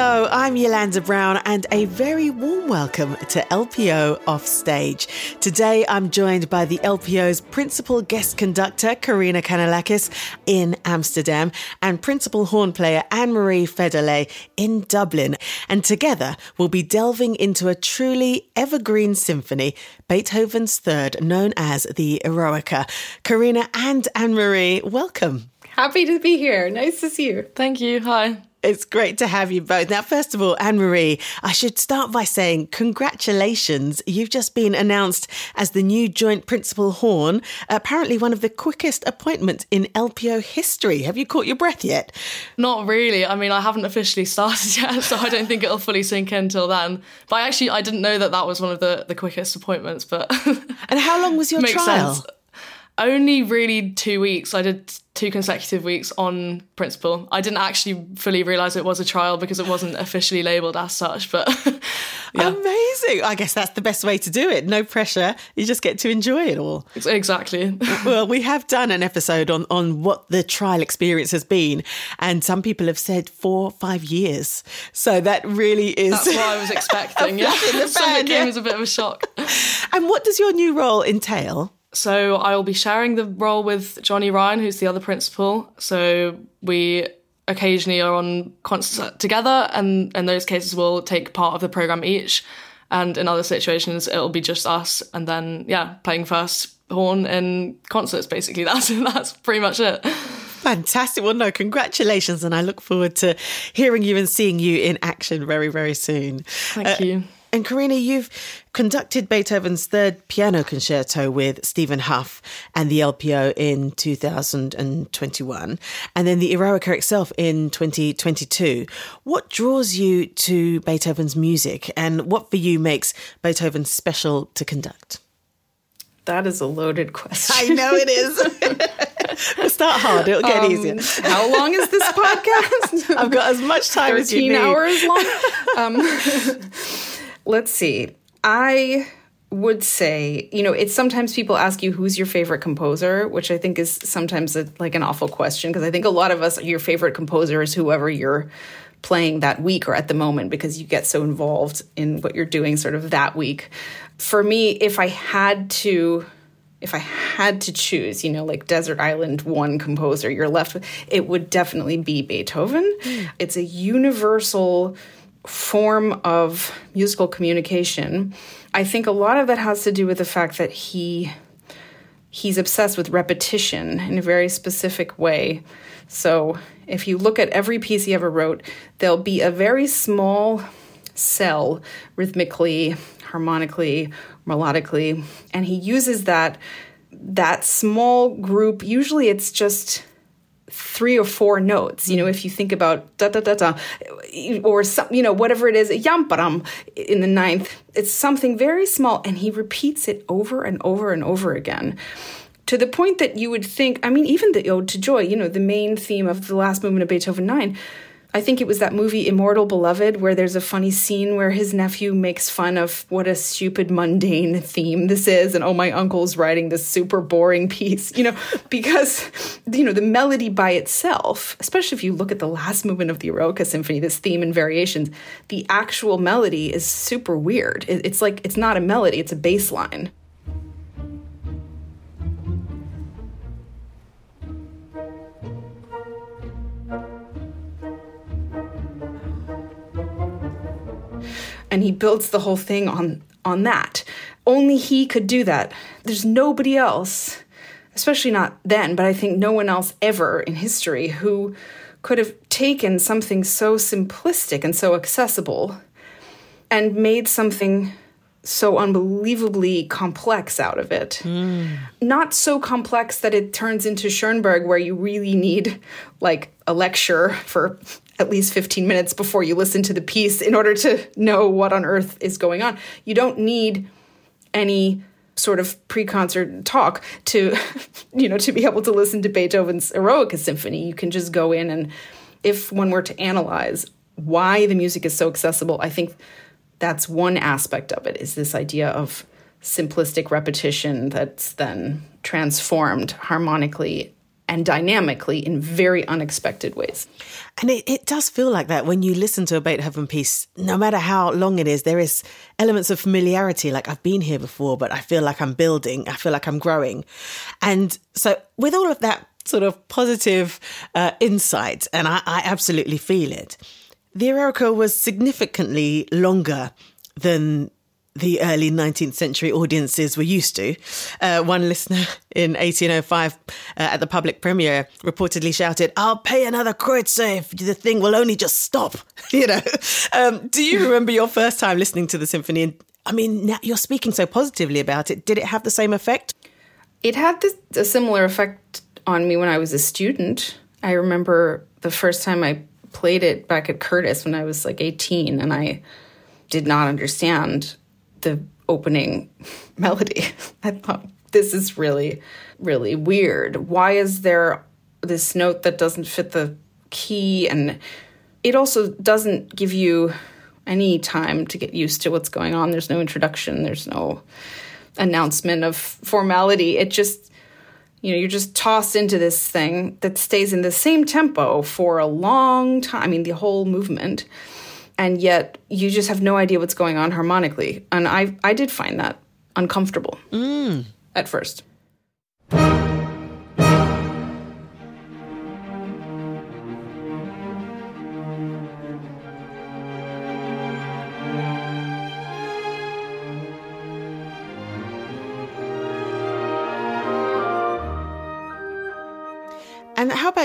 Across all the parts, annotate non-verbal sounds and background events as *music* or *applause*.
Hello, I'm Yolanda Brown, and a very warm welcome to LPO Offstage. Today, I'm joined by the LPO's principal guest conductor, Karina Canellakis, in Amsterdam, and principal horn player Anne Marie Federle in Dublin. And together, we'll be delving into a truly evergreen symphony, Beethoven's Third, known as the Eroica. Karina and Anne Marie, welcome. Happy to be here. Nice to see you. Thank you. Hi. It's great to have you both. Now, first of all, Anne Marie, I should start by saying congratulations. You've just been announced as the new joint principal horn, apparently one of the quickest appointments in LPO history. Have you caught your breath yet? Not really. I mean, I haven't officially started *laughs* yet, so I don't think it'll fully sink in till then. But I actually, I didn't know that that was one of the, the quickest appointments. But and how long was your *laughs* trial? sense. Only really two weeks. I did two consecutive weeks on principle. I didn't actually fully realize it was a trial because it wasn't officially labeled as such. But *laughs* yeah, Amazing. I guess that's the best way to do it. No pressure. You just get to enjoy it all. exactly. *laughs* well, we have done an episode on, on what the trial experience has been, and some people have said four, five years. So that really is. That's what I was *laughs* expecting. yeah, the so it came yeah. as a bit of a shock. and what does your new role entail? So I'll be sharing the role with Johnny Ryan, who's the other principal. So we occasionally are on concerts together, and in those cases, we'll take part of the program each. And in other situations, it'll be just us, and then yeah, playing first horn in concerts. Basically, *laughs* that's that's pretty much it. Fantastic. Well, no, congratulations. And I look forward to hearing you and seeing you in action very, very soon. Thank uh, you. And Karina, you've conducted Beethoven's third piano concerto with Stephen Hough and the LPO in 2021, and then the Eroica itself in 2022. What draws you to Beethoven's music, and what for you makes Beethoven special to conduct? That is a loaded question. I know it is. *laughs* we'll start hard; it'll get easier. How long is this *laughs* podcast? I've got as much time as you 13 need. hours long. Um, *laughs* let's see. I would say, you know, it's sometimes people ask you who's your favorite composer, which I think is sometimes a, like an awful question because I think a lot of us, your favorite composer is whoever you're playing that week or at the moment because you get so involved in what you're doing sort of that week. For me, if I had to if I had to choose, you know, like Desert Island one composer, you're left with it would definitely be Beethoven. Hmm. It's a universal form of musical communication. I think a lot of that has to do with the fact that he he's obsessed with repetition in a very specific way. So, if you look at every piece he ever wrote, there'll be a very small cell rhythmically, harmonically, melodically, and he uses that that small group, usually it's just three or four notes. You know, mm-hmm. if you think about da da da da, or some, you know, whatever it is, yamparam in the ninth, it's something very small, and he repeats it over and over and over again. To the point that you would think, I mean, even the Ode to Joy, you know, the main theme of the last movement of Beethoven 9, I think it was that movie Immortal Beloved where there's a funny scene where his nephew makes fun of what a stupid mundane theme this is and oh my uncle's writing this super boring *laughs* piece you know because you know the melody by itself especially if you look at the last movement of the Eroica symphony this theme and variations the actual melody is super weird. It's like it's not a melody it's a bass line and he builds the whole thing on on that. Only he could do that. There's nobody else, especially not then, but I think no one else ever in history who could have taken something so simplistic and so accessible and made something so unbelievably complex out of it. Hmm. Not so complex that it turns into Schoenberg, where you really need like a lecture for at least 15 minutes before you listen to the piece in order to know what on earth is going on. You don't need any sort of pre-concert talk to *laughs* you know to be able to listen to Beethoven's Eroica symphony. You can just go in and if one were to analyze why the music is so accessible, I think that's one aspect of it is this idea of simplistic repetition that's then transformed harmonically and dynamically in very unexpected ways. And it, it does feel like that when you listen to a Beethoven piece, no matter how long it is, there is elements of familiarity. Like I've been here before, but I feel like I'm building, I feel like I'm growing. And so, with all of that sort of positive uh, insight, and I, I absolutely feel it, the Eroica was significantly longer than the early 19th century audiences were used to. Uh, one listener *laughs* in 1805 uh, at the public premiere reportedly shouted, I'll pay another kreutzer if the thing will only just stop. *laughs* you know, um, do you remember your first time listening to the symphony? And I mean, you're speaking so positively about it. Did it have the same effect? It had this, a similar effect on me when I was a student. I remember the first time I played it back at Curtis when I was like 18 and I did not understand the opening *laughs* melody. I thought, this is really, really weird. Why is there this note that doesn't fit the key? And it also doesn't give you any time to get used to what's going on. There's no introduction, there's no announcement of formality. It just, you know, you're just tossed into this thing that stays in the same tempo for a long time. I mean, the whole movement and yet you just have no idea what's going on harmonically. And I I did find that uncomfortable mm. at first.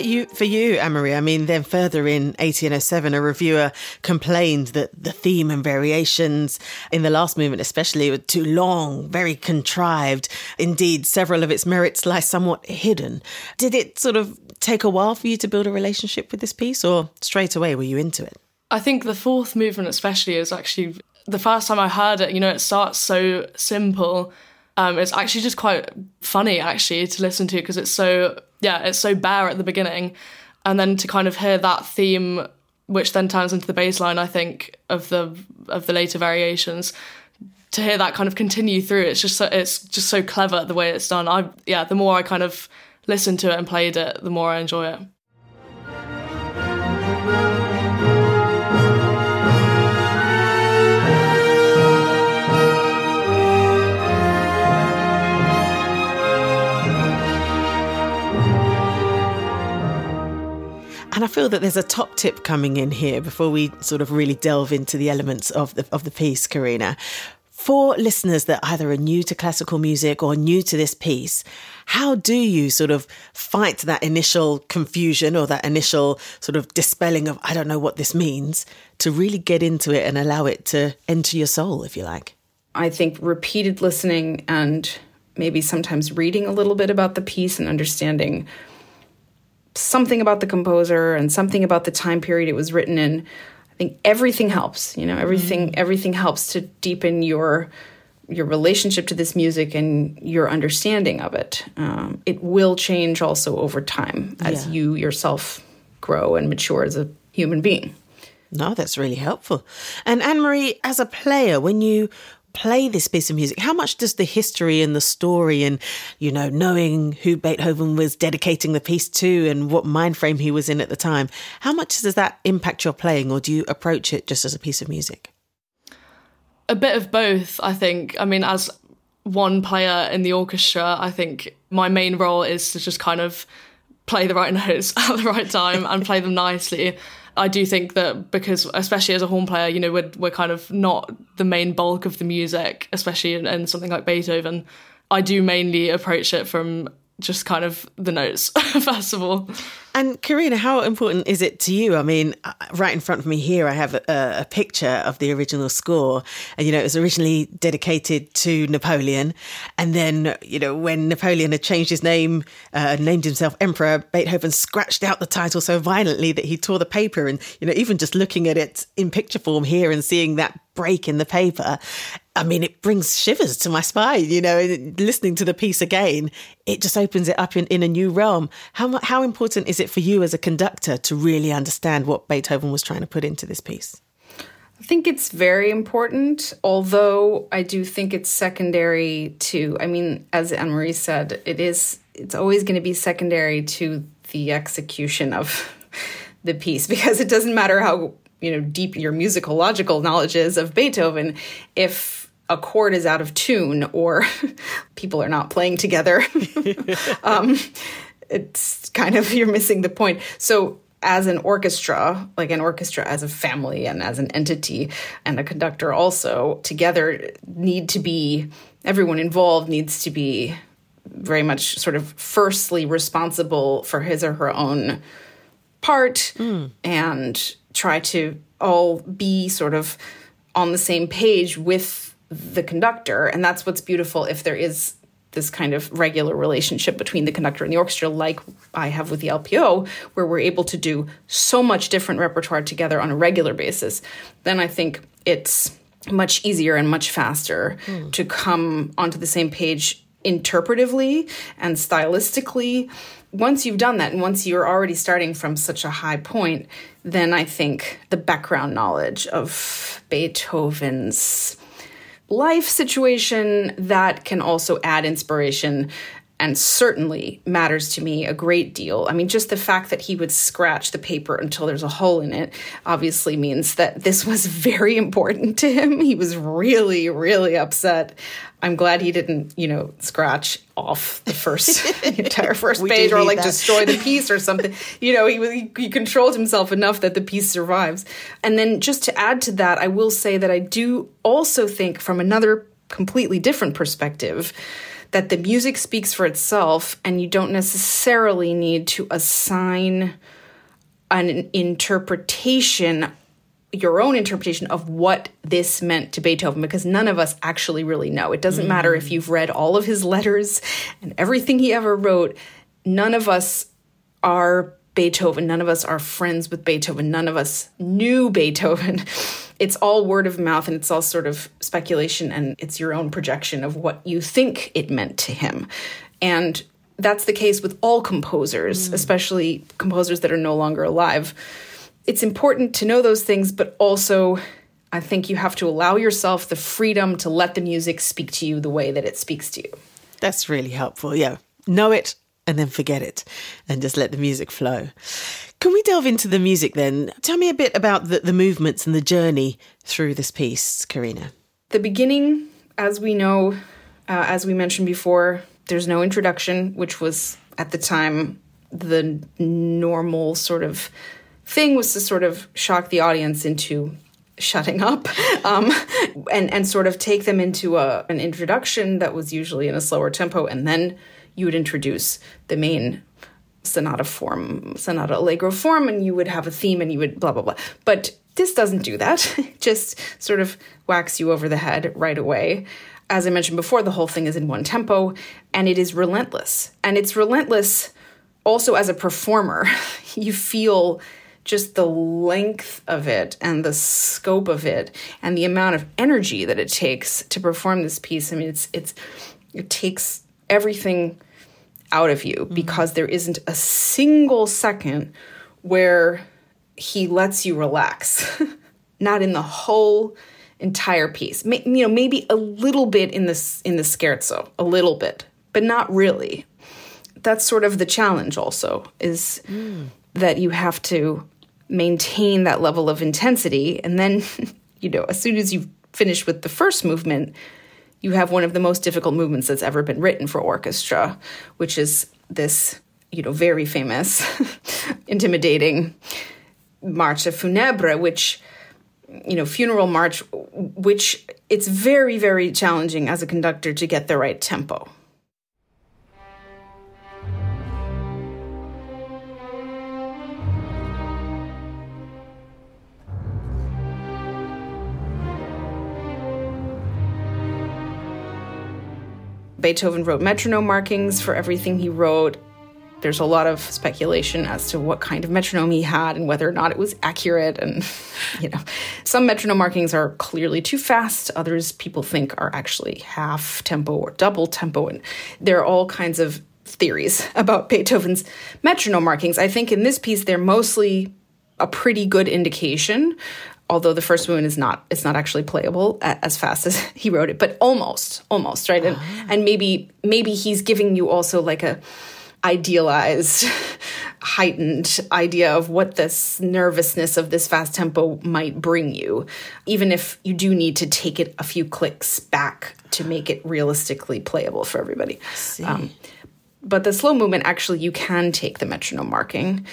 About you, for you, Anne-Marie? I mean, then further in 1807, a reviewer complained that the theme and variations in the last movement, especially, were too long, very contrived. Indeed, several of its merits lie somewhat hidden. Did it sort of take a while for you to build a relationship with this piece, or straight away were you into it? I think the fourth movement, especially, is actually the first time I heard it. You know, it starts so simple. Um, it's actually just quite funny, actually, to listen to because it's so yeah, it's so bare at the beginning, and then to kind of hear that theme, which then turns into the bass line, I think of the of the later variations. To hear that kind of continue through, it's just so, it's just so clever the way it's done. I yeah, the more I kind of listened to it and played it, the more I enjoy it. And I feel that there's a top tip coming in here before we sort of really delve into the elements of the of the piece, Karina. For listeners that either are new to classical music or new to this piece, how do you sort of fight that initial confusion or that initial sort of dispelling of I don't know what this means to really get into it and allow it to enter your soul, if you like? I think repeated listening and maybe sometimes reading a little bit about the piece and understanding something about the composer and something about the time period it was written in. I think everything helps. You know, everything mm. everything helps to deepen your your relationship to this music and your understanding of it. Um, it will change also over time as yeah. you yourself grow and mature as a human being. No, that's really helpful. And Anne Marie, as a player, when you play this piece of music? How much does the history and the story and, you know, knowing who Beethoven was dedicating the piece to and what mind frame he was in at the time, how much does that impact your playing or do you approach it just as a piece of music? A bit of both, I think. I mean, as one player in the orchestra, I think my main role is to just kind of play the right *laughs* notes at the right time and play them nicely. I do think that because, especially as a horn player, you know, we're we're kind of not the main bulk of the music, especially in, in something like Beethoven. I do mainly approach it from just kind of the notes, *laughs* first of all. And Karina, how important is it to you? I mean, uh, right in front of me here, I have a, a, picture of the original score. And, you know, it was originally dedicated to Napoleon. And then, you know, when Napoleon had changed his name, uh, named himself Emperor, Beethoven scratched out the title so violently that he tore the paper. And, you know, even just looking at it in picture form here and seeing that break in the paper, I mean, it brings shivers to my spine, you know, listening to the piece again, it just opens it up in, in a new realm. How, how important is it for you as a conductor to really understand what Beethoven was trying to put into this piece? I think it's very important, although I do think it's secondary to, I mean, as Anne Marie said, it is it's always going to be secondary to the execution of *laughs* the piece because it doesn't matter how you know deep your musicological knowledge is of Beethoven if a chord is out of tune or *laughs* people are not playing together *laughs* um, it's kind of *laughs* you're missing the point so as an orchestra, like an orchestra as a family and as an entity, and a conductor also together need to be, everyone involved needs to be very much sort of firstly responsible for his or her own part mm. and try to all be sort of on the same page with the conductor. And that's what's beautiful if there is this kind of regular relationship between the conductor and the orchestra, like I have with the LPO, where we're able to do so much different repertoire together on a regular basis, then I think it's much easier and much faster mm. to come onto the same page interpretively and stylistically. Once you've done that, and once you're already starting from such a high point, then I think the background knowledge of Beethoven's life situation that can also add inspiration and certainly matters to me a great deal. I mean, just the fact that he would scratch the paper until there's a hole in it obviously means that this *laughs* was very important to him. He was really, really upset. I'm glad he didn't, you know, scratch off the first *laughs* entire first page or like that. destroy the piece or something. You know, he, he controlled himself enough that the piece survives. And then just to add to that, I will say that I do also think from another completely different perspective that the music speaks for itself and you don't necessarily need to assign an interpretation your own interpretation of what this meant to Beethoven because none of us actually really know. It doesn't mm. matter if you've read all of his letters and everything he ever wrote, none of us are Beethoven. None of us are friends with Beethoven. None of us knew *laughs* Beethoven. It's all word of mouth and it's all sort of speculation and it's your own projection of what you think it meant to him. And that's the case with all composers, mm. especially composers that are no longer alive. It's important to know those things, but also I think you have to allow yourself the freedom to let the music speak to you the way that it speaks to you. That's really helpful. Yeah. Know it, and then forget it and just let the music flow. Can we delve into the music then? Tell me a bit about the, the movements and the journey through this piece, Karina. The beginning, as we know, uh, as we mentioned before, there's no introduction, which was at the time the normal sort of thing was to sort of shock the audience into shutting up *laughs* um, and and sort of take them into a, an introduction that was usually in a slower tempo and then you would introduce the main sonata form, sonata allegro form, and you would have a theme and you would blah, blah, blah. But this doesn't do that. It *laughs* just sort of whacks you over the head right away. As I mentioned before, the whole thing is in one tempo and it is relentless. And it's relentless also as a performer. *laughs* you feel just the length of it and the scope of it and the amount of energy that it takes to perform this piece. I mean, it's, it's, it takes everything out of you mm-hmm. because there isn't a single second where he lets you relax. *laughs* Not in the whole entire piece. you know, maybe a little bit in this in the scherzo, a little bit, but not really. That's sort of the challenge also is mm. that you have to maintain that level of intensity and then *laughs* you know, as soon as you've finished with the first movement, you have one of the most difficult movements that's ever been written for orchestra, which is this, you know, very famous, *laughs* intimidating Marcia funebre, which you know, funeral march, which it's very, very challenging as a conductor to get the right tempo. Beethoven wrote metronome markings for everything he wrote. There's a lot of speculation as to what kind of metronome he had and whether or not it was accurate. And, *laughs* you know, some metronome markings are clearly too fast. Others people think are actually half tempo or double tempo. And there are all kinds of theories *laughs* about Beethoven's metronome markings. I think in this piece, they're mostly a pretty good indication although the first movement is not it's not actually playable as fast as *laughs* he wrote it but almost almost right? And uh-huh. and maybe maybe he's giving you also like a idealized *laughs* heightened idea of what this nervousness of this fast tempo might bring you even if you do need to take it a few clicks back to make it realistically playable for everybody. Um, but the slow movement actually you can take the metronome marking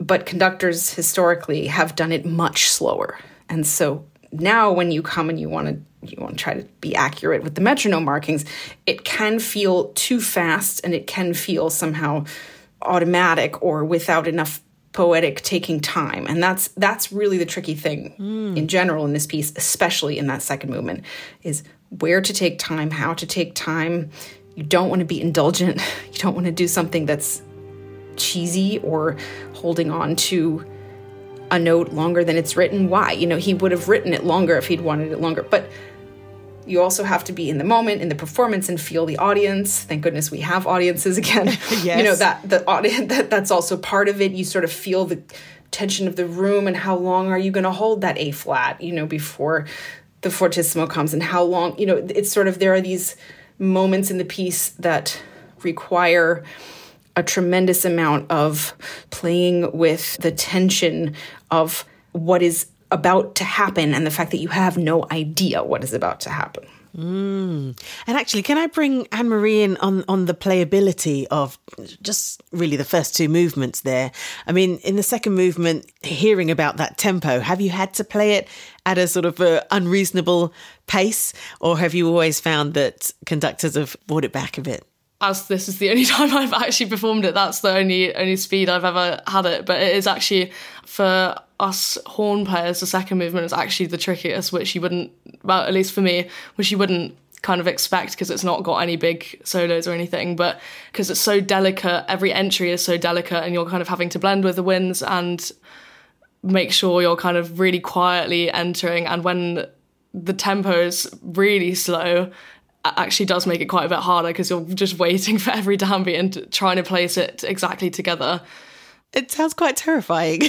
but conductors historically have done it much slower. And so now when you come and you want to you want to try to be accurate with the metronome markings, it can feel too fast and it can feel somehow automatic or without enough poetic taking time. And that's that's really the tricky thing mm. in general in this piece especially in that second movement is where to take time how to take time. You don't want to be indulgent. *laughs* You don't want to do something that's cheesy or holding on to a note longer than it's written. Why? You know, he would have written it longer if he'd wanted it longer. But you also have to be in the moment in the performance and feel the audience thank goodness we have audiences *laughs* again yes. *laughs* you know that the audience *laughs* that that's also part of it you sort of feel the tension of the room and how long are you going to hold that a flat you know before the fortissimo comes and how long you know it's sort of there are these moments in the piece that require a tremendous amount of playing with the tension of what is about to happen and the fact that you have no idea what is about to happen. Mm. And actually, can I bring Anne Marie in on, on the playability of just really the first two movements there? I mean, in the second movement, hearing about that tempo, have you had to play it at a sort of a unreasonable pace, or have you always found that conductors have brought it back a bit? As this is the only *laughs* time I've actually performed it, that's the only only speed I've ever had it. But it is actually for us horn players, the second movement is actually the trickiest, which you wouldn't, well, at least for me, which you wouldn't kind of expect because it's not got any big solos or anything. But because it's so delicate, every entry is so delicate, and you're kind of having to blend with the winds and make sure you're kind of really quietly entering. And when the tempo is really slow actually does make it quite a bit harder because you're just waiting for every downbeat and trying to place it exactly together. It sounds quite terrifying. *laughs*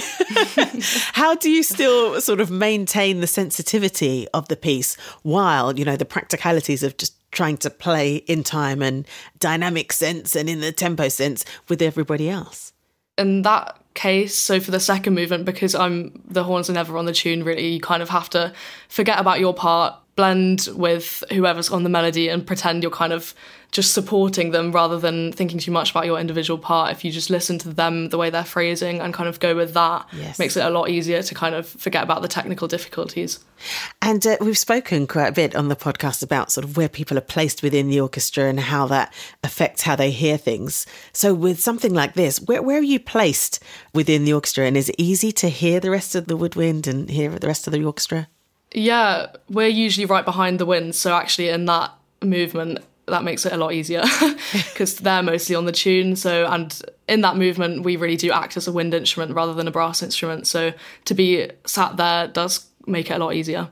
How do you still sort of maintain the sensitivity of the piece while, you know, the practicalities of just trying to play in time and dynamic sense and in the tempo sense with everybody else? In that case, so for the second movement, because I'm the horns are never on the tune, really, you kind of have to forget about your part blend with whoever's on the melody and pretend you're kind of just supporting them rather than thinking too much about your individual part. If you just listen to them, the way they're phrasing, and kind of go with that, yes. makes it a lot easier to kind of forget about the technical difficulties. And uh, we've spoken quite a bit on the podcast about sort of where people are placed within the orchestra and how that affects how they hear things. So, with something like this, where, where are you placed within the orchestra? And is it easy to hear the rest of the woodwind and hear the rest of the orchestra? Yeah, we're usually right behind the wind, So actually, in that movement, that makes it a lot easier *laughs* because they're mostly on the tune. So, and in that movement, we really do act as a wind instrument rather than a brass instrument. So, to be sat there does make it a lot easier.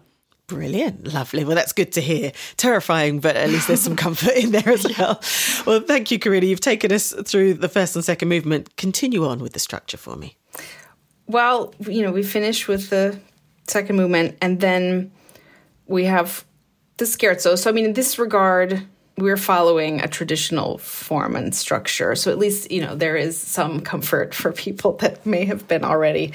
Brilliant. Lovely. Well, that's good to hear. Terrifying, but at least there's some *laughs* comfort in there as well. Well, thank you, Karina. You've taken us through the first and second movement. Continue on with the structure for me. Well, you know, we finished with the second movement, and then we have the scherzo. So, I mean, in this regard, we're following a traditional form and structure. So, at least, you know, there is some comfort for people *laughs* that may have been already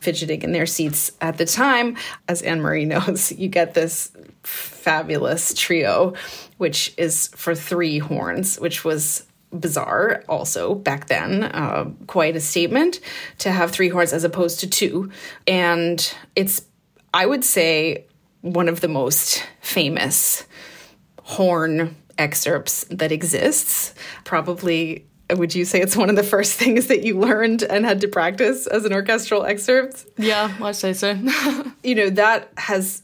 fidgeting in their seats at the time. As Anne Marie *laughs* knows, you get this fabulous trio, which is for three horns, which was bizarre also back then uh, quite a statement to have three horns as opposed to two and it's I would say one of the most famous horn excerpts that exists. Probably, would you say it's one of the first *laughs* things that you learned and had to practice as an orchestral excerpt? Yeah, I'd say so. *laughs* you know, that has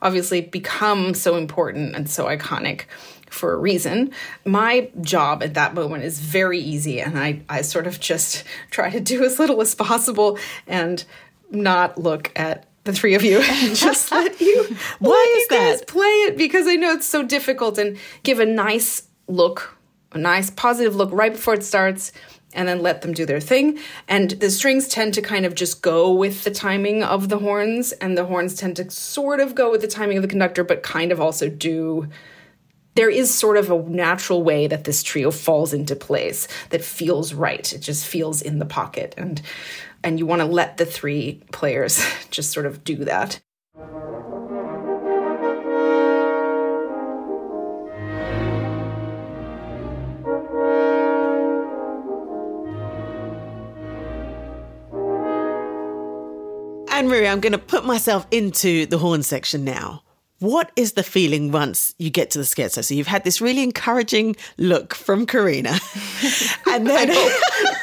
obviously become so important and so iconic for a reason. My job at that moment is very easy, and I, I sort of just *laughs* try to do as little as possible and not look at the three of you *laughs* and just *laughs* let you why is you that play it because I know it's so difficult and give a nice look, a nice positive look right before it starts and then let them do their thing. And the strings tend to kind of just go with the timing of the horns, and the horns tend to sort of go with the timing of the conductor, but kind of also do. There is sort of a natural way that this trio falls into place that feels right. It just feels in the pocket, and and you want to let the three players *laughs* just sort of do that. Anne Marie, I'm going to put myself into the horn section now. What is the feeling once you get to the scherzo? So you've had this really encouraging look from Karina, *laughs* and then *laughs*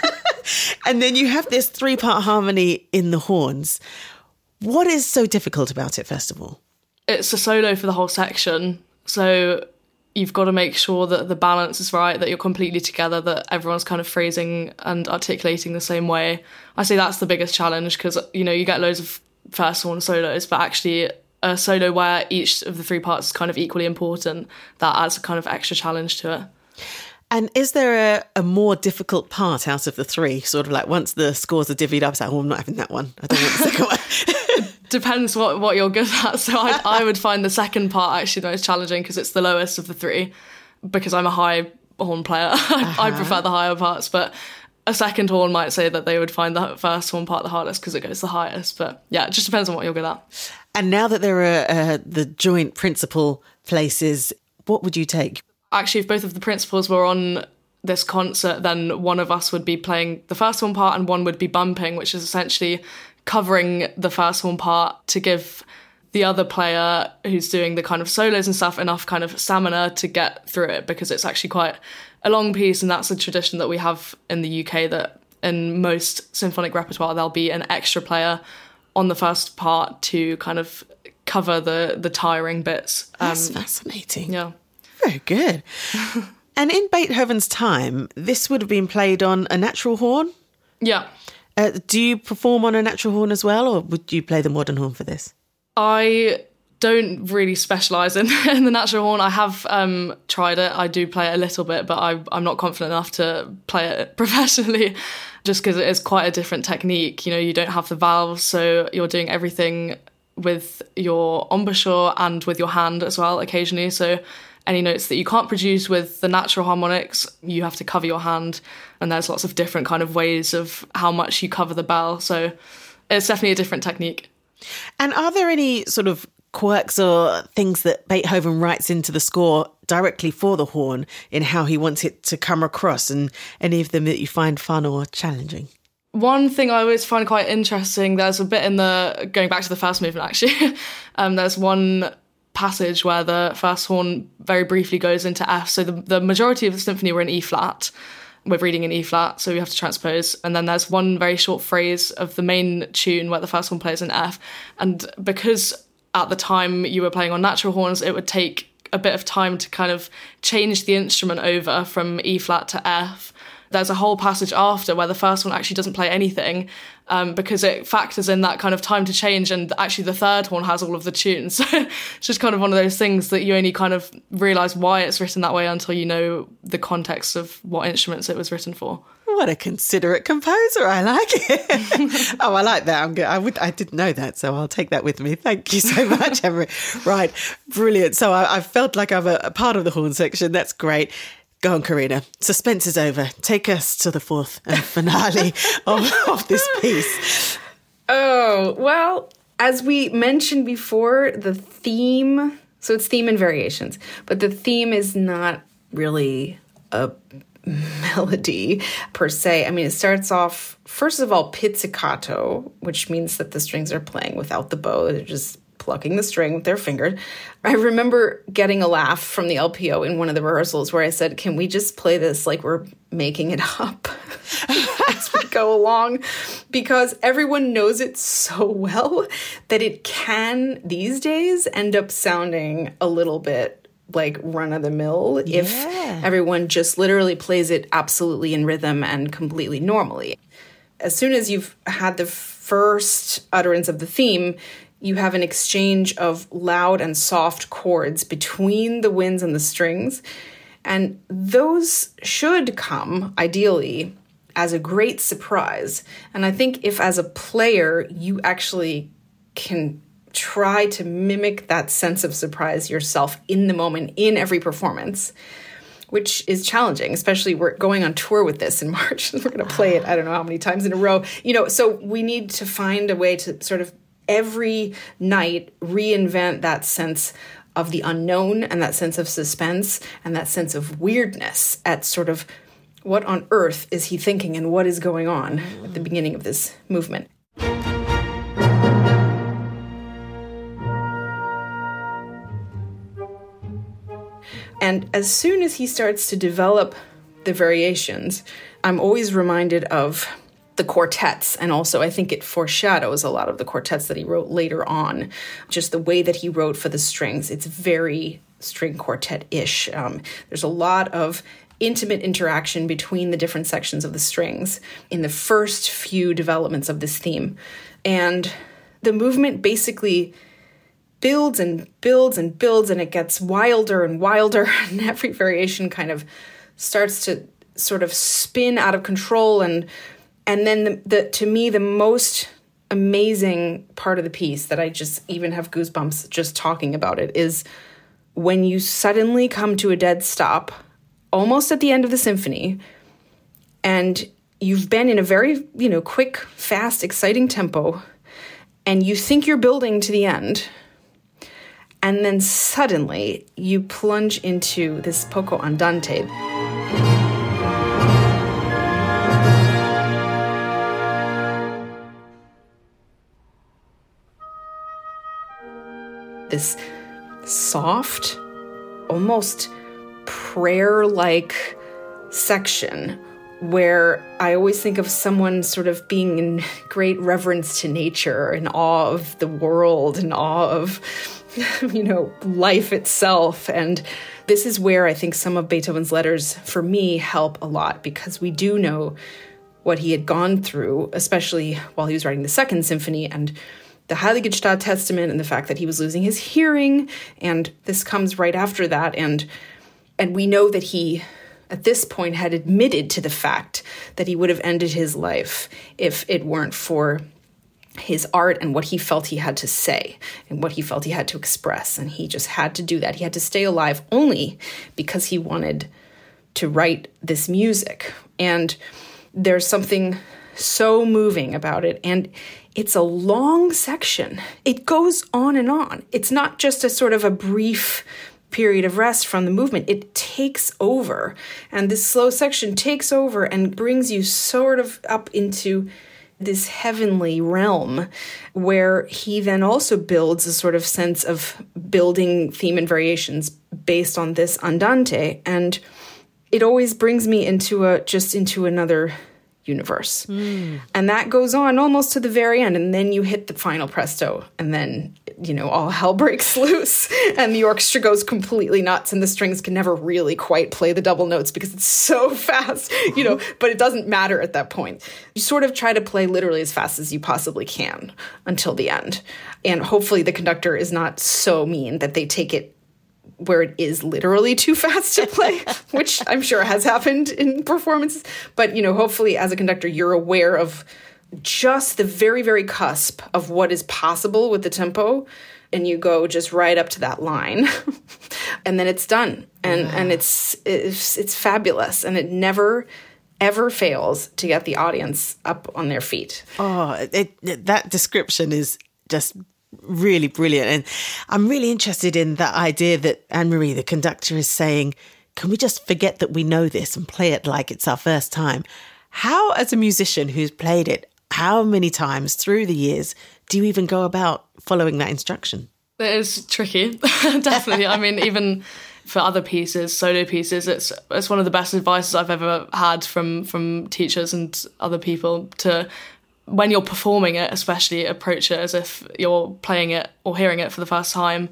and then you have this three part harmony in the horns. What is so difficult about it, first of all? It's a solo for the whole section, so you've got to make sure that the balance is right, that you're completely together, that everyone's kind of phrasing and articulating the same way. I say that's the biggest challenge because you know you get loads of first horn solos, but actually a solo where each of the three parts is kind of equally important that adds a kind of extra challenge to it. And is there a, a more difficult part out of the three? Sort of like once the scores are divvied up, it's like, oh, I'm not having that one. I don't want the second one. *laughs* Depends what, what you're good at. So I, I would find the second part actually the most challenging because it's the lowest of the three. Because I'm a high horn player, *laughs* uh-huh. I prefer the higher parts. But a second horn might say that they would find the first horn part the hardest because it goes the highest. But yeah, it just depends on what you're good at. And now that there are uh, the joint principal places, what would you take? Actually, if both of the principals were on this concert, then one of us would be playing the first horn part and one would be bumping, which is essentially covering the first horn part to give the other player who's doing the kind of solos and stuff enough kind of stamina to get through it because it's actually quite a long piece and that's a tradition that we have in the UK that in most symphonic repertoire there'll be an extra player on the first part to kind of cover the the tiring bits. That's um, fascinating. Yeah. Very good. *laughs* and in Beethoven's time, this would have been played on a natural horn? Yeah. Uh, do you perform on a natural horn as well, or would you play the modern horn for this? I don't really specialize in, *laughs* in the natural horn. I have um, tried it. I do play it a little bit, but I, I'm not confident enough to play it *laughs* professionally just because it is quite a different technique. You know, you don't have the valves, so you're doing everything with your embouchure and with your hand as well occasionally. So any notes that you can't produce with the natural harmonics, you have to cover your hand. And there's lots of different kind of ways of how much you cover the bell. So it's definitely a different technique. And are there any sort of quirks or things that Beethoven writes into the score directly for the horn in how he wants it to come across and any of them that you find fun or challenging? One thing I always find quite interesting, there's a bit in the, going back to the first movement actually, *laughs* um, there's one passage where the first horn very briefly goes into F. So the, the majority of the symphony were in E flat. We're reading in E flat, so we have to transpose. And then there's one very short phrase of the main tune where the first horn plays in F. And because at the time you were playing on natural horns, it would take a bit of time to kind of change the instrument over from E flat to F. There's a whole passage after where the first one actually doesn't play anything um, because it factors in that kind of time to change. And actually, the third horn has all of the tunes. *laughs* So it's just kind of one of those things that you only kind of realize why it's written that way until you know the context of what instruments it was written for. What a considerate composer! I like it. *laughs* oh, I like that. I'm good. I would. I didn't know that, so I'll take that with me. Thank you so *laughs* much, Emery. right, brilliant. So I, I felt like I'm a, a part of the horn section. That's great. Go on, Karina. Suspense is over. Take us to the fourth and finale *laughs* of, of this piece. Oh, well, as we mentioned before, the theme, so it's theme and variations, but the theme is not really a melody per se. I mean, it starts off, first of all, pizzicato, which means that the strings are playing without the bow. They're just plucking the string with their finger. I remember getting a laugh from the LPO in one of the rehearsals where I said, Can we just play this like we're making it up *laughs* as we go along? Because everyone knows it so well that it can these days end up sounding a little bit like run of the mill yeah. if everyone just literally plays it absolutely in rhythm and completely normally. As soon as you've had the first utterance of the theme, you have an exchange of loud and soft chords between the winds and the strings. And those should come, ideally, as a great surprise. And I think if as a player you actually can try to mimic that sense of surprise yourself in the moment in every performance, which is challenging, especially we're going on tour with this in *laughs* March. And we're going to play it, I don't know how many times in a row. You know, so we need to find a way to sort of every night reinvent that sense of the unknown and that sense of suspense and that sense of weirdness at sort of what on earth is he thinking and what is going on at the beginning of this movement. And as soon as he starts to develop the variations, I'm always reminded of the quartets. And also, I think it foreshadows a lot of the quartets that he wrote later on. Just the way that he wrote for the strings, it's very string quartet ish. Um, there's a lot of intimate interaction between the different sections of the strings in the first few developments of this theme. And the movement basically builds and builds and builds and it gets wilder and wilder *laughs* and every variation kind of starts to sort of spin out of control and and then the, the to me the most amazing part of the piece that I just even have goosebumps just talking about it is when you suddenly come to a dead stop almost at the end of the symphony and you've been in a very you know quick fast exciting tempo and you think you're building to the end and then suddenly you plunge into this poco andante. This soft, almost prayer like section where I always think of someone sort of being in great reverence to nature, in awe of the world, in awe of *laughs* you know, life itself. And this is where I think some of Beethoven's letters, for me, help a lot because we do know what he had gone through, especially while he was writing the Second Symphony and the Heiligenstadt Testament and the fact that he was losing his hearing. And this comes right after that. And and we know that he at this point had admitted to the fact that he would have ended his life if it weren't for his art and what he felt he had to say and what he felt he had to express. And he just had to do that. He had to stay alive only because he wanted to write this music. And there's something so moving about it. And it's a long section, it goes on and on. It's not just a sort of a brief period of rest from the movement. It takes over. And this slow section takes over and brings you sort of up into this heavenly realm where he then also builds a sort of sense of building theme and variations based on this andante and it always brings me into a just into another universe. Mm. And that goes on almost to the very end. And then you hit the final presto, and then, you know, all hell breaks *laughs* loose, and the orchestra goes completely nuts, and the strings can never really quite play the double notes because it's *laughs* so fast, you know, *laughs* but it doesn't matter at that point. You sort of try to play literally as fast as you possibly can until the end. And hopefully the conductor is not so mean that they take it where it is literally too fast to play, *laughs* which I'm sure has happened in performances. But, you know, hopefully as a conductor, you're aware of just the very, very cusp of what is possible with the tempo. And you go just right up to that line, *laughs* and then it's done, and yeah. and it's, it's it's fabulous, and it never ever fails to get the audience up on their feet. Oh, it, it, that description is just really brilliant. And I'm really interested in that idea that Anne Marie, the conductor, is saying, can we just forget that we know this and play it like it's our first time? How, as a musician who's played it how many times through the years, do you even go about following that instruction? It is tricky, *laughs* definitely. I mean, even for other pieces, solo pieces, it's it's one of the best advices I've ever had from from teachers and other people to when you're performing it, especially approach it as if you're playing it or hearing it for the first time.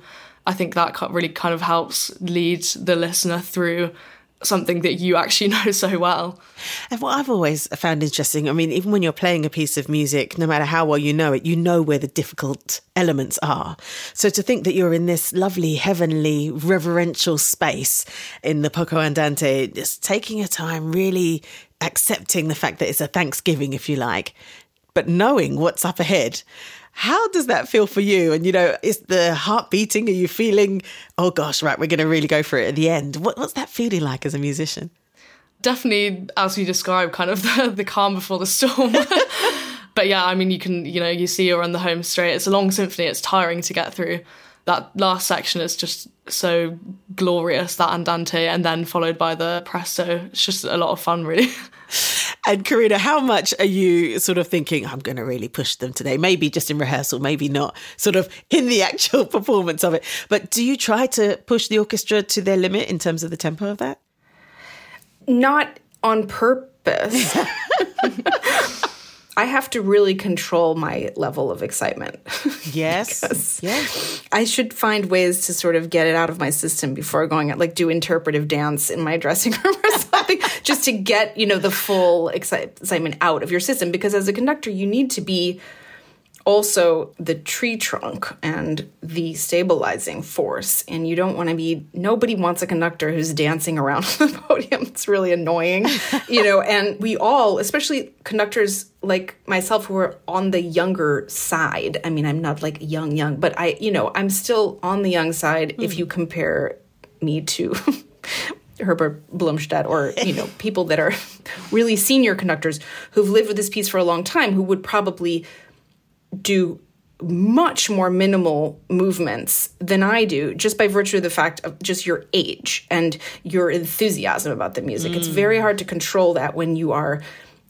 I think that really kind of helps lead the listener through something that you actually *laughs* know so well. And what I've always found interesting, I mean, even when you're playing a piece of music, no matter how well you know it, you know where the difficult elements are. So to think that you're in this lovely, heavenly, reverential space in the Poco Andante, just taking your time, really accepting the fact that it's a Thanksgiving, if you like, but knowing what's up ahead. How does that feel for you? And, you know, is the heart beating? Are you feeling, oh gosh, right, we're going to really go for it at the end? What, what's that feeling like as a musician? Definitely, as you describe, kind of *laughs* the, the calm before the storm. *laughs* but yeah, I mean, you can, you know, you see you're on the home straight. It's a long symphony, it's tiring to get through. That last section is just so glorious, that Andante, and then followed by the Presto. It's just a lot of fun, really. *laughs* And Karina, how much are you sort of thinking, I'm going to really push them today? Maybe just in rehearsal, maybe not sort of *laughs* in the actual *laughs* performance of it. But do you try to push the orchestra to their limit in terms of the tempo of that? Not on purpose. *laughs* I have to really control my level of excitement. *laughs* Yes. yes. I should find ways to sort of get it out of my system before going out, like do interpretive dance in my *laughs* dressing room or something, just to get, you know, the full excitement out of your system. Because as a conductor, you need to be also the tree trunk and the stabilizing force. And you don't want to be, nobody wants a conductor who's dancing around *laughs* the podium. It's really annoying, you know. And we all, especially conductors like myself who are on the younger side. I mean, I'm not like young, young, but I, you know, I'm still on the young side mm. if hmm. you compare me to. *laughs* Herbert Blomstedt or you know people that are *laughs* really senior conductors who've lived with this piece for a long time who would probably do much more minimal movements than I do just by virtue of the fact of just your age and your enthusiasm about the music. Mm. It's very hard to control that when you are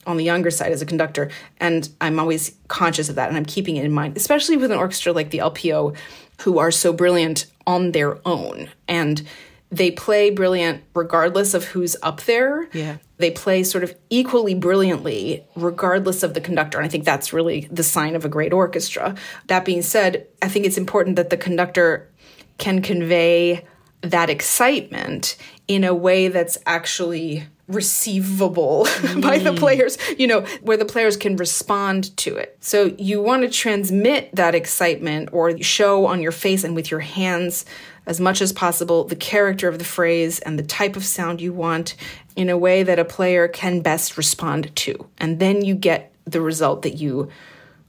on the younger side as a conductor. And I'm always conscious of that and I'm keeping it in mind, especially with an orchestra like the LPO, who are so brilliant on their own. And they play brilliant regardless of who's up there. Yeah. They play sort of equally brilliantly regardless of the conductor. And I think that's really the sign of a great orchestra. That being said, I think it's important that the conductor can convey that excitement in a way that's actually receivable mm. *laughs* by the mm. players, you know, where the players can respond to it. So you want to transmit that excitement or show on your face and with your hands as much as possible the character of the phrase and the type of sound you want in a way that a player can best respond to. And then you get the result that you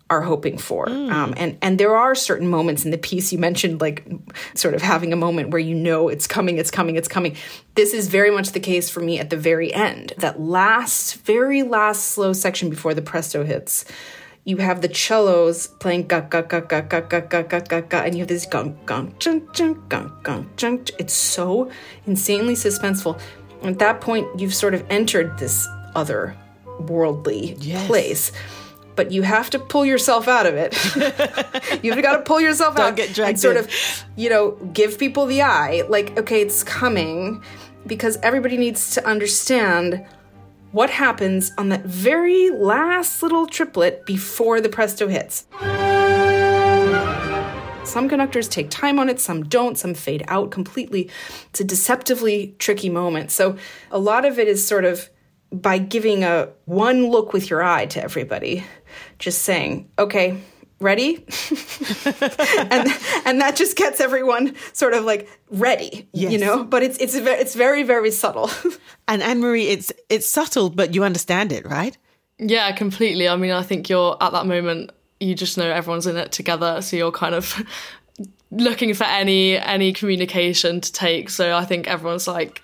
are hoping for. Mm. Um, and and there are certain moments in the piece you mentioned, like sort of having a moment where you know it's coming, it's coming, it's coming. This is very much the case for me at the very end. That last, very last slow section before the presto hits. You have the cellos playing ga ga ga ga ga ga ga ga ga ga, and you have this gong gong chung chung gong gong chung. It's so insanely suspenseful. At that point, you've sort of entered this other worldly yes. place but you have to pull yourself out of it. *laughs* You've got to pull yourself Don't out get dragged and sort in. of, you know, give people the eye. Like, okay, it's coming, because everybody needs to understand what happens on that very last little triplet before the presto hits. Some conductors take time on it, some don't, some fade out completely. It's a deceptively tricky moment. So a lot of it is sort of by giving a one look with your eye to everybody, just saying, okay, ready? *laughs* and and that just gets everyone sort of like ready, yes. you know. But it's it's it's very very subtle. *laughs* and Anne Marie, it's it's subtle, but you understand it, right? Yeah, completely. I mean, I think you're at that moment. You just know everyone's in it together, so you're kind of *laughs* looking for any any communication to take. So I think everyone's like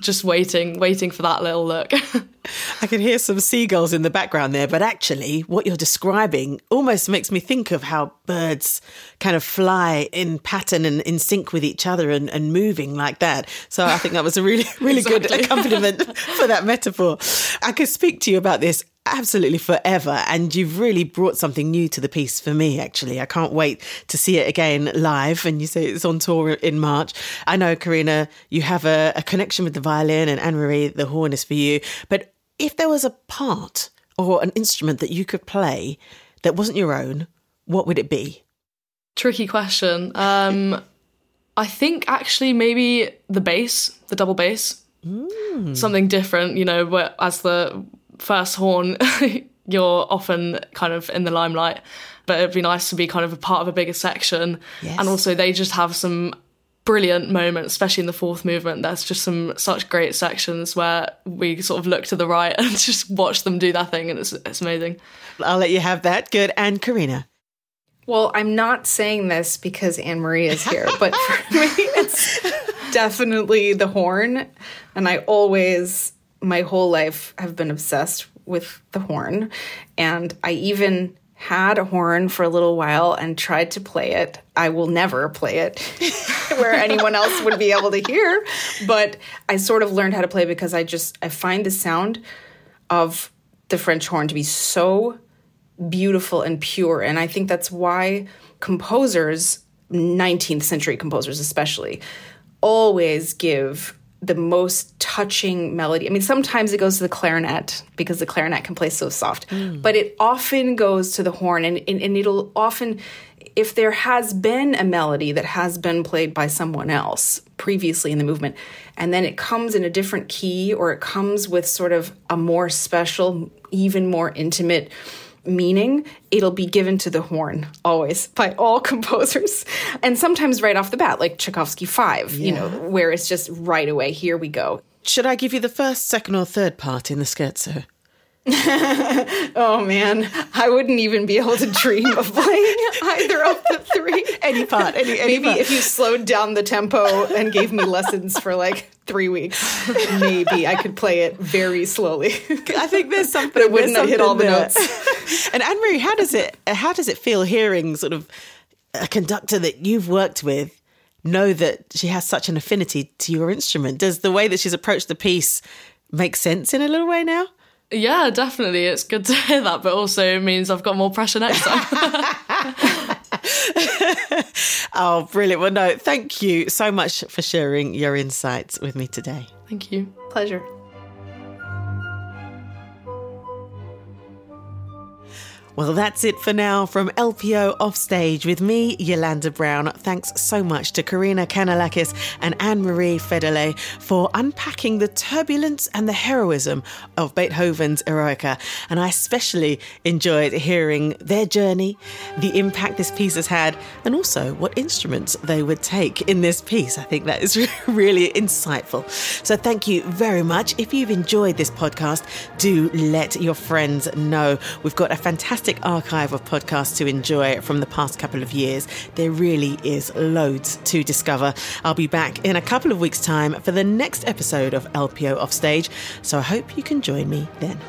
just waiting, waiting for that little look. *laughs* I can hear some seagulls in the background there, but actually, what you're describing almost makes me think of how birds kind of fly in pattern and in sync with each other and, and moving like that. So I think that was a really, *laughs* really exactly. good accompaniment *laughs* for that metaphor. I could speak to you about this absolutely forever. And you've really brought something new to the piece for me, actually. I can't wait to see it again live. And you say it's on tour in March. I know, Karina, you have a, a connection with the violin, and Anne Marie, the horn is for you. But if there was a part or an instrument that you could play that wasn't your own, what would it be? Tricky question. Um, *laughs* I think actually maybe the bass, the double bass. mm. something different. You know, as the first horn, *laughs* you're often kind of in the limelight. But it'd be nice to be kind of a part of a bigger section. Yes. And also, they just have some brilliant moments, especially in the fourth movement. There's just some such great sections where we sort of look to the right *laughs* and just watch them do that thing, and it's it's amazing. I'll let you have that. Good. And Karina. Well, I'm not saying this because Anne Marie is here, but for *laughs* me, it's definitely the horn. And I always, my whole life, have been obsessed with the horn. And I even had a horn for a little while and tried to play it. I will never play it *laughs* where anyone else would be able to hear, but I sort of learned how to play because I just I find the sound of the French horn to be so beautiful and pure and I think that's why composers 19th century composers especially always give the most touching melody. I mean, sometimes it goes to the clarinet because the clarinet can play so soft, mm. but it often goes to the horn, and, and, and it'll often, if there has been a melody that has been played by someone else previously in the movement, and then it comes in a different key or it comes with sort of a more special, even more intimate meaning, it'll be given to the horn always by all *laughs* composers. And sometimes right off the bat, like Tchaikovsky 5, yeah. you know, where it's just right away, here we go. Should I give you the first, second, or third part in the scherzo? *laughs* oh man, I wouldn't even be able to dream of *laughs* playing either of the three. Any part, any, any maybe if you slowed down the tempo and gave me lessons for like three weeks, maybe I could play it very slowly. *laughs* I think there's something. but it wouldn't have hit all the notes. and Anne Marie, how does it how does it feel hearing sort of a conductor that you've worked with? Know that she has such an affinity to your instrument. Does the way that she's approached the piece make sense in a little way now? Yeah, definitely. It's good to *laughs* hear that, but also it means I've got more pressure next time. *laughs* *laughs* oh, brilliant. Well, no, thank you so much for sharing your insights with me today. Thank you. Pleasure. Well, that's it for now from LPO Offstage with me, Yolanda Brown. Thanks so much to Karina Canellakis and Anne Marie Federle for unpacking the turbulence and the heroism of Beethoven's Eroica. And I especially enjoyed hearing their journey, the impact this piece has had, and also what instruments they would take in this piece. I think that is *laughs* really insightful. So thank you very much. If you've enjoyed this podcast, do let your friends know. We've got a fantastic fantastic archive of podcasts to enjoy from the past couple of years. There really is loads to discover. I'll be back in a couple of weeks' time for the next episode of LPO Offstage, so I hope you can join me then.